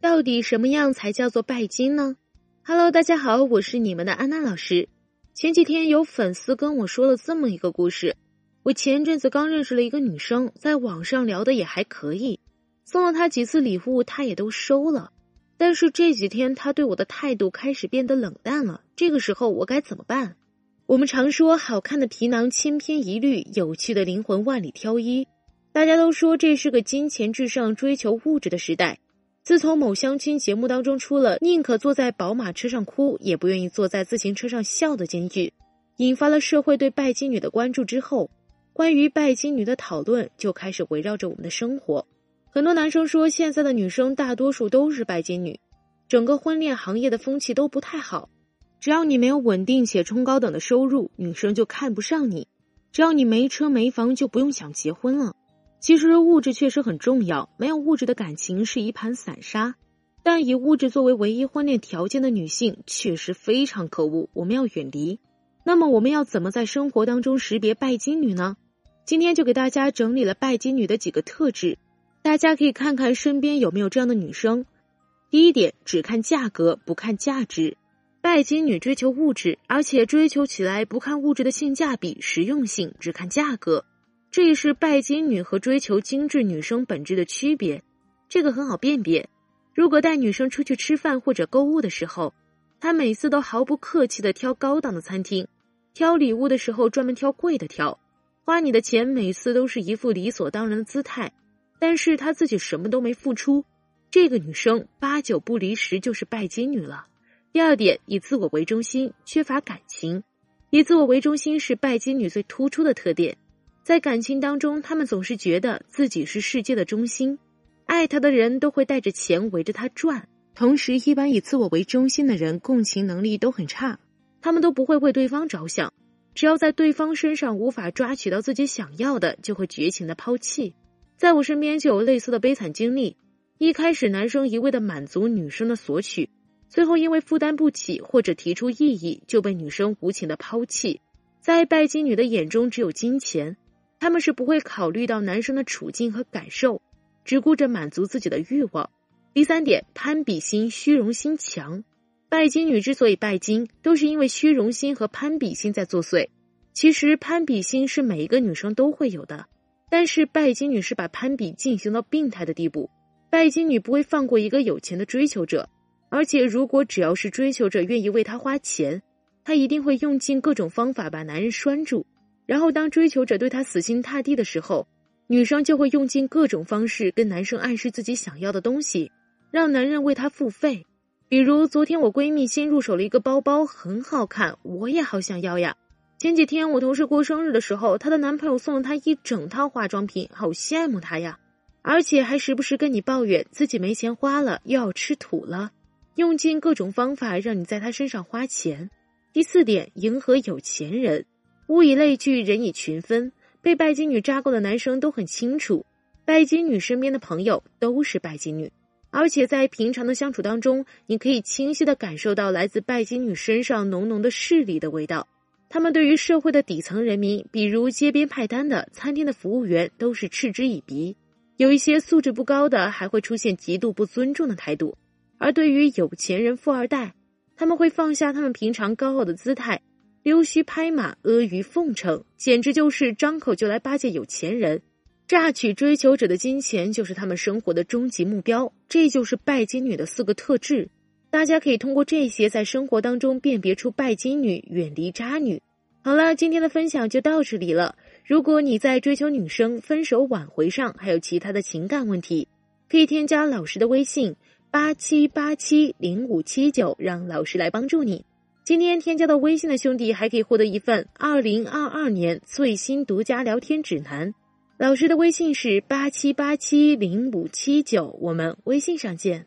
到底什么样才叫做拜金呢？Hello，大家好，我是你们的安娜老师。前几天有粉丝跟我说了这么一个故事：我前阵子刚认识了一个女生，在网上聊的也还可以，送了她几次礼物，她也都收了。但是这几天她对我的态度开始变得冷淡了。这个时候我该怎么办？我们常说，好看的皮囊千篇一律，有趣的灵魂万里挑一。大家都说这是个金钱至上、追求物质的时代。自从某相亲节目当中出了“宁可坐在宝马车上哭，也不愿意坐在自行车上笑”的金句，引发了社会对拜金女的关注之后，关于拜金女的讨论就开始围绕着我们的生活。很多男生说，现在的女生大多数都是拜金女，整个婚恋行业的风气都不太好。只要你没有稳定且冲高等的收入，女生就看不上你；只要你没车没房，就不用想结婚了。其实物质确实很重要，没有物质的感情是一盘散沙。但以物质作为唯一婚恋条件的女性确实非常可恶，我们要远离。那么我们要怎么在生活当中识别拜金女呢？今天就给大家整理了拜金女的几个特质，大家可以看看身边有没有这样的女生。第一点，只看价格不看价值。拜金女追求物质，而且追求起来不看物质的性价比、实用性，只看价格。这也是拜金女和追求精致女生本质的区别，这个很好辨别。如果带女生出去吃饭或者购物的时候，她每次都毫不客气的挑高档的餐厅，挑礼物的时候专门挑贵的挑，花你的钱每次都是一副理所当然的姿态，但是她自己什么都没付出，这个女生八九不离十就是拜金女了。第二点，以自我为中心，缺乏感情。以自我为中心是拜金女最突出的特点。在感情当中，他们总是觉得自己是世界的中心，爱他的人都会带着钱围着他转。同时，一般以自我为中心的人共情能力都很差，他们都不会为对方着想，只要在对方身上无法抓取到自己想要的，就会绝情的抛弃。在我身边就有类似的悲惨经历，一开始男生一味的满足女生的索取，最后因为负担不起或者提出异议，就被女生无情的抛弃。在拜金女的眼中，只有金钱。他们是不会考虑到男生的处境和感受，只顾着满足自己的欲望。第三点，攀比心、虚荣心强。拜金女之所以拜金，都是因为虚荣心和攀比心在作祟。其实攀比心是每一个女生都会有的，但是拜金女是把攀比进行到病态的地步。拜金女不会放过一个有钱的追求者，而且如果只要是追求者愿意为她花钱，她一定会用尽各种方法把男人拴住。然后，当追求者对她死心塌地的时候，女生就会用尽各种方式跟男生暗示自己想要的东西，让男人为她付费。比如，昨天我闺蜜新入手了一个包包，很好看，我也好想要呀。前几天我同事过生日的时候，她的男朋友送了她一整套化妆品，好羡慕她呀。而且还时不时跟你抱怨自己没钱花了，又要吃土了，用尽各种方法让你在她身上花钱。第四点，迎合有钱人。物以类聚，人以群分。被拜金女扎过的男生都很清楚，拜金女身边的朋友都是拜金女，而且在平常的相处当中，你可以清晰的感受到来自拜金女身上浓浓的势力的味道。他们对于社会的底层人民，比如街边派单的、餐厅的服务员，都是嗤之以鼻。有一些素质不高的，还会出现极度不尊重的态度。而对于有钱人、富二代，他们会放下他们平常高傲的姿态。溜须拍马、阿谀奉承，简直就是张口就来巴结有钱人，榨取追求者的金钱，就是他们生活的终极目标。这就是拜金女的四个特质。大家可以通过这些在生活当中辨别出拜金女，远离渣女。好了，今天的分享就到这里了。如果你在追求女生、分手挽回上还有其他的情感问题，可以添加老师的微信八七八七零五七九，让老师来帮助你。今天添加到微信的兄弟还可以获得一份二零二二年最新独家聊天指南。老师的微信是八七八七零五七九，我们微信上见。